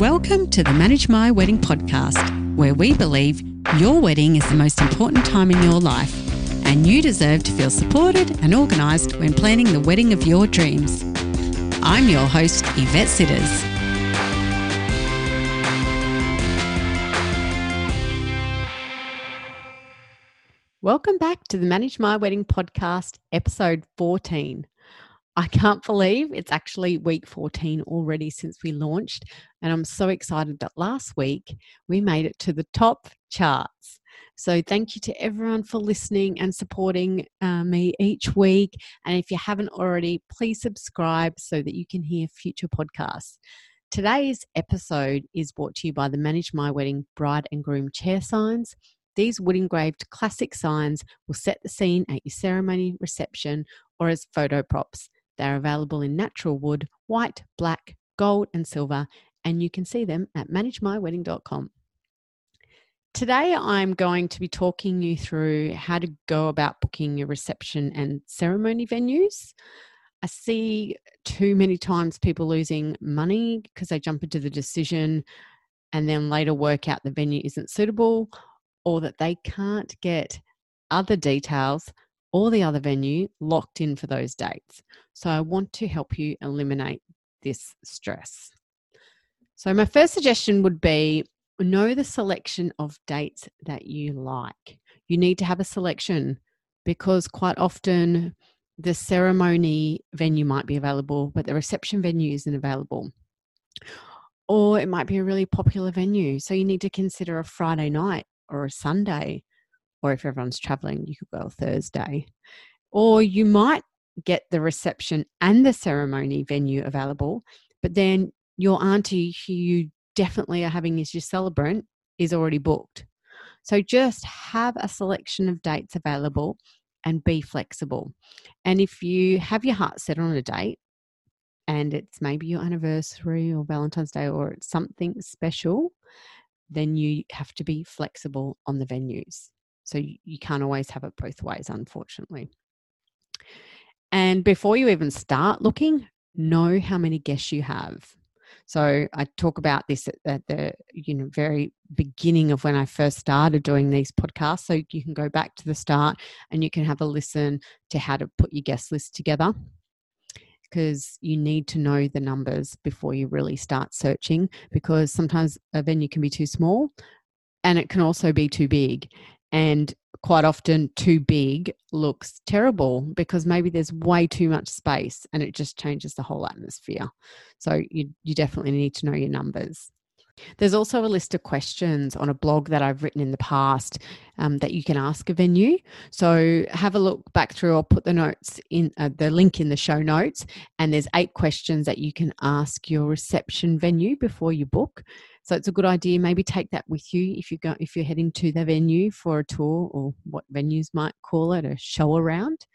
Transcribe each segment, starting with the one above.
Welcome to the Manage My Wedding podcast, where we believe your wedding is the most important time in your life, and you deserve to feel supported and organised when planning the wedding of your dreams. I'm your host, Yvette Sitters. Welcome back to the Manage My Wedding podcast, episode 14. I can't believe it's actually week 14 already since we launched. And I'm so excited that last week we made it to the top charts. So, thank you to everyone for listening and supporting uh, me each week. And if you haven't already, please subscribe so that you can hear future podcasts. Today's episode is brought to you by the Manage My Wedding Bride and Groom chair signs. These wood engraved classic signs will set the scene at your ceremony, reception, or as photo props. They're available in natural wood, white, black, gold, and silver, and you can see them at managemywedding.com. Today, I'm going to be talking you through how to go about booking your reception and ceremony venues. I see too many times people losing money because they jump into the decision and then later work out the venue isn't suitable or that they can't get other details or the other venue locked in for those dates. So I want to help you eliminate this stress. So, my first suggestion would be know the selection of dates that you like. You need to have a selection because quite often the ceremony venue might be available, but the reception venue isn't available. Or it might be a really popular venue. So, you need to consider a Friday night or a Sunday or if everyone's traveling, you could go Thursday. Or you might get the reception and the ceremony venue available, but then your auntie who you definitely are having as your celebrant is already booked. So just have a selection of dates available and be flexible. And if you have your heart set on a date and it's maybe your anniversary or Valentine's Day or it's something special, then you have to be flexible on the venues. So you, you can't always have it both ways, unfortunately. And before you even start looking, know how many guests you have. So I talk about this at, at, the you know very beginning of when I first started doing these podcasts. So you can go back to the start and you can have a listen to how to put your guest list together because you need to know the numbers before you really start searching because sometimes a venue can be too small and it can also be too big and quite often too big looks terrible because maybe there's way too much space and it just changes the whole atmosphere so you, you definitely need to know your numbers there's also a list of questions on a blog that I've written in the past um, that you can ask a venue. So have a look back through. I'll put the notes in uh, the link in the show notes, and there's eight questions that you can ask your reception venue before you book. So it's a good idea. Maybe take that with you if you go if you're heading to the venue for a tour or what venues might call it a show around.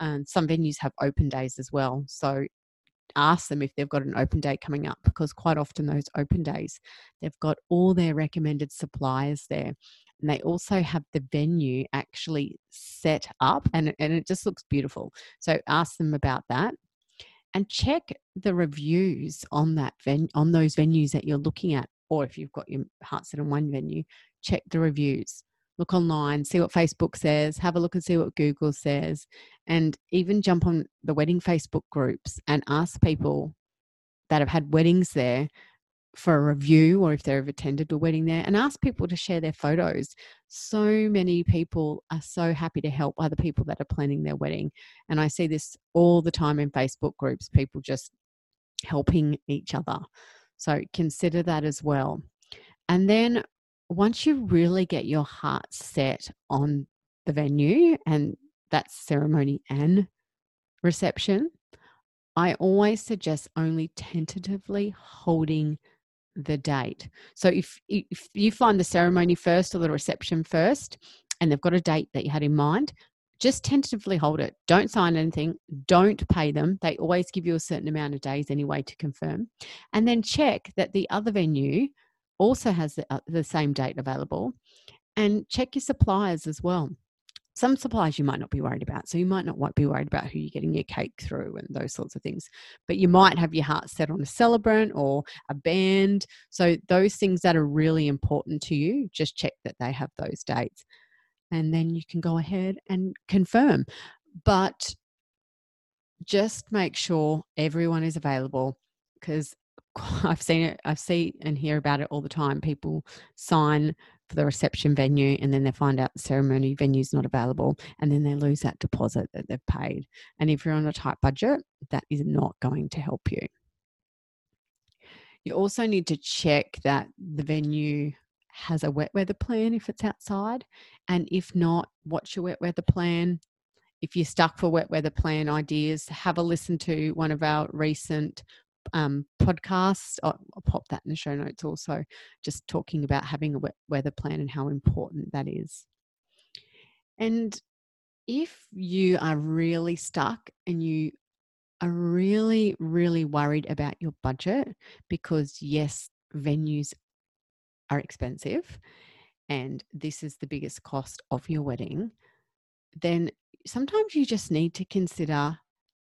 Um, some venues have open days as well. So ask them if they've got an open day coming up because quite often those open days they've got all their recommended suppliers there and they also have the venue actually set up and, and it just looks beautiful so ask them about that and check the reviews on that ven- on those venues that you're looking at or if you've got your heart set on one venue, check the reviews. Look online, see what Facebook says, have a look and see what Google says, and even jump on the wedding Facebook groups and ask people that have had weddings there for a review or if they've attended a wedding there and ask people to share their photos. So many people are so happy to help other people that are planning their wedding. And I see this all the time in Facebook groups, people just helping each other. So consider that as well. And then once you really get your heart set on the venue and that ceremony and reception, I always suggest only tentatively holding the date. So if if you find the ceremony first or the reception first and they've got a date that you had in mind, just tentatively hold it. Don't sign anything. Don't pay them. They always give you a certain amount of days anyway to confirm. And then check that the other venue also has the, uh, the same date available and check your suppliers as well. some suppliers you might not be worried about. So you might not be worried about who you're getting your cake through and those sorts of things. But you might have your heart set on a celebrant or a band. So those things that are really important to you, just check that they have those dates. And then you can go ahead and confirm. But just make sure everyone is available because I've seen it, I see and hear about it all the time. People sign for the reception venue and then they find out the ceremony venue is not available and then they lose that deposit that they've paid. And if you're on a tight budget, that is not going to help you. You also need to check that the venue has a wet weather plan if it's outside. And if not, what's your wet weather plan? If you're stuck for wet weather plan ideas, have a listen to one of our recent um, podcast. I'll, I'll, pop that in the show notes also, just talking about having a wet weather plan and how important that is. And if you are really stuck and you are really, really worried about your budget, because yes, venues are expensive and this is the biggest cost of your wedding, then sometimes you just need to consider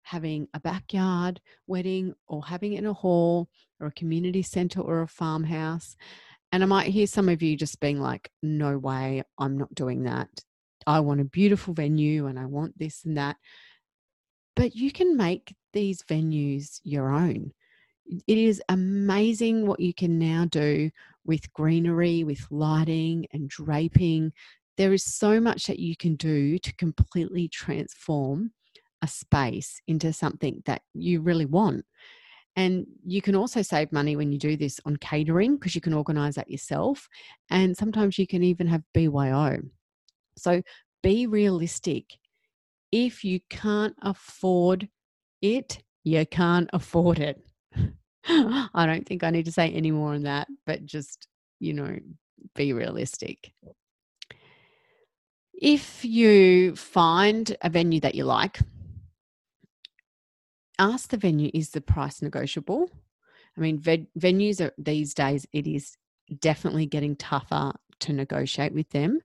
having a backyard wedding or having it in a hall or a community center or a farmhouse. And I might hear some of you just being like, no way, I'm not doing that. I want a beautiful venue and I want this and that. But you can make these venues your own. It is amazing what you can now do with greenery, with lighting and draping. There is so much that you can do to completely transform a space into something that you really want. And you can also save money when you do this on catering because you can organize that yourself. And sometimes you can even have BYO. So be realistic. If you can't afford it, you can't afford it. I don't think I need to say any more on that, but just, you know, be realistic. If you find a venue that you like, ask the venue is the price negotiable? I mean ve- venues are these days it is definitely getting tougher to negotiate with them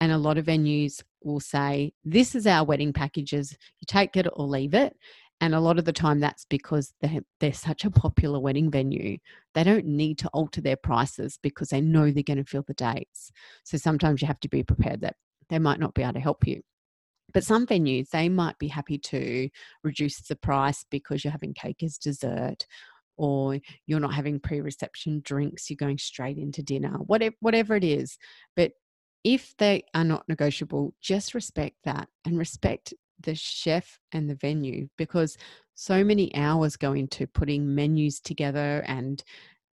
and a lot of venues will say this is our wedding packages. You take it or leave it and a lot of the time that's because they're, they're such a popular wedding venue they don't need to alter their prices because they know they're going to fill the dates so sometimes you have to be prepared that they might not be able to help you but some venues, they might be happy to reduce the price because you're having cake as dessert or you're not having pre-reception drinks, you're going straight into dinner, whatever, whatever it is. But if they are not negotiable, just respect that and respect the chef and the venue because so many hours go into putting menus together and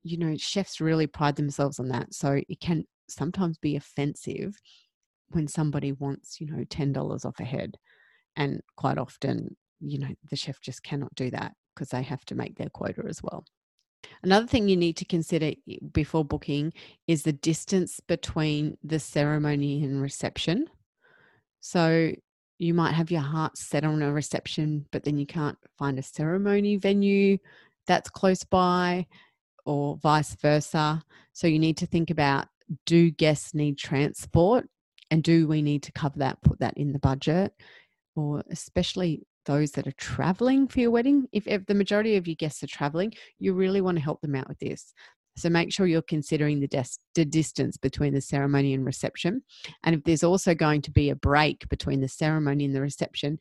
you know chefs really pride themselves on that so it can sometimes be offensive when somebody wants, you know, $10 off a head. And quite often, you know, the chef just cannot do that because they have to make their quota as well. Another thing you need to consider before booking is the distance between the ceremony and reception. So you might have your heart set on a reception, but then you can't find a ceremony venue that's close by, or vice versa. So you need to think about do guests need transport? And do we need to cover that put that in the budget? Or especially those that are traveling for your wedding if, if the majority of your guests are traveling you really want to help them out with this so make sure you're considering the, des- the distance between the ceremony and reception and if there's also going to be a break between the ceremony and the reception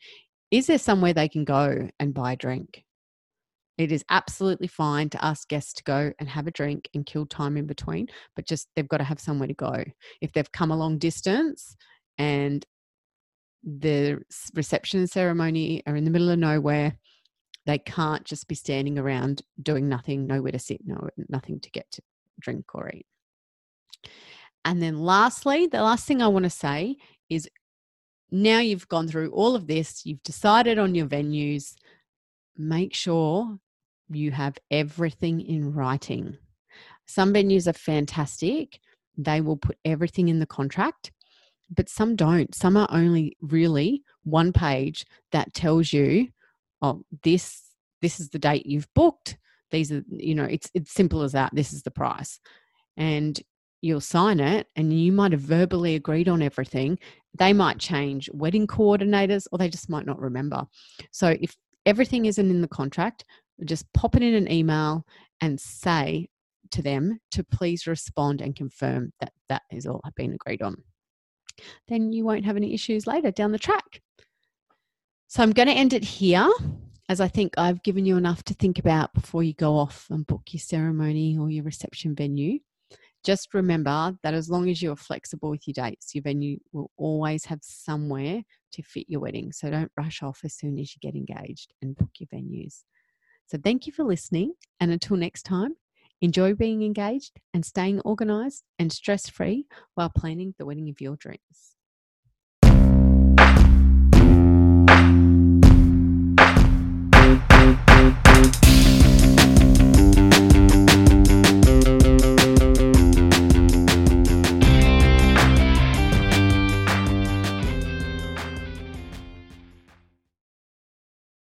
is there somewhere they can go and buy a drink it is absolutely fine to ask guests to go and have a drink and kill time in between, but just they've got to have somewhere to go. If they've come a long distance and the reception ceremony are in the middle of nowhere, they can't just be standing around doing nothing, nowhere to sit, no nothing to get to drink or eat. And then lastly, the last thing I want to say is now you've gone through all of this, you've decided on your venues, make sure you have everything in writing. Some venues are fantastic, they will put everything in the contract, but some don't. Some are only really one page that tells you, oh, this this is the date you've booked. These are, you know, it's it's simple as that. This is the price. And you'll sign it and you might have verbally agreed on everything they might change wedding coordinators or they just might not remember. So if everything isn't in the contract, just pop it in an email and say to them to please respond and confirm that that is all have been agreed on. Then you won't have any issues later down the track. So I'm going to end it here as I think I've given you enough to think about before you go off and book your ceremony or your reception venue. Just remember that as long as you're flexible with your dates, your venue will always have somewhere to fit your wedding. So don't rush off as soon as you get engaged and book your venues. So thank you for listening. And until next time, enjoy being engaged and staying organized and stress free while planning the wedding of your dreams.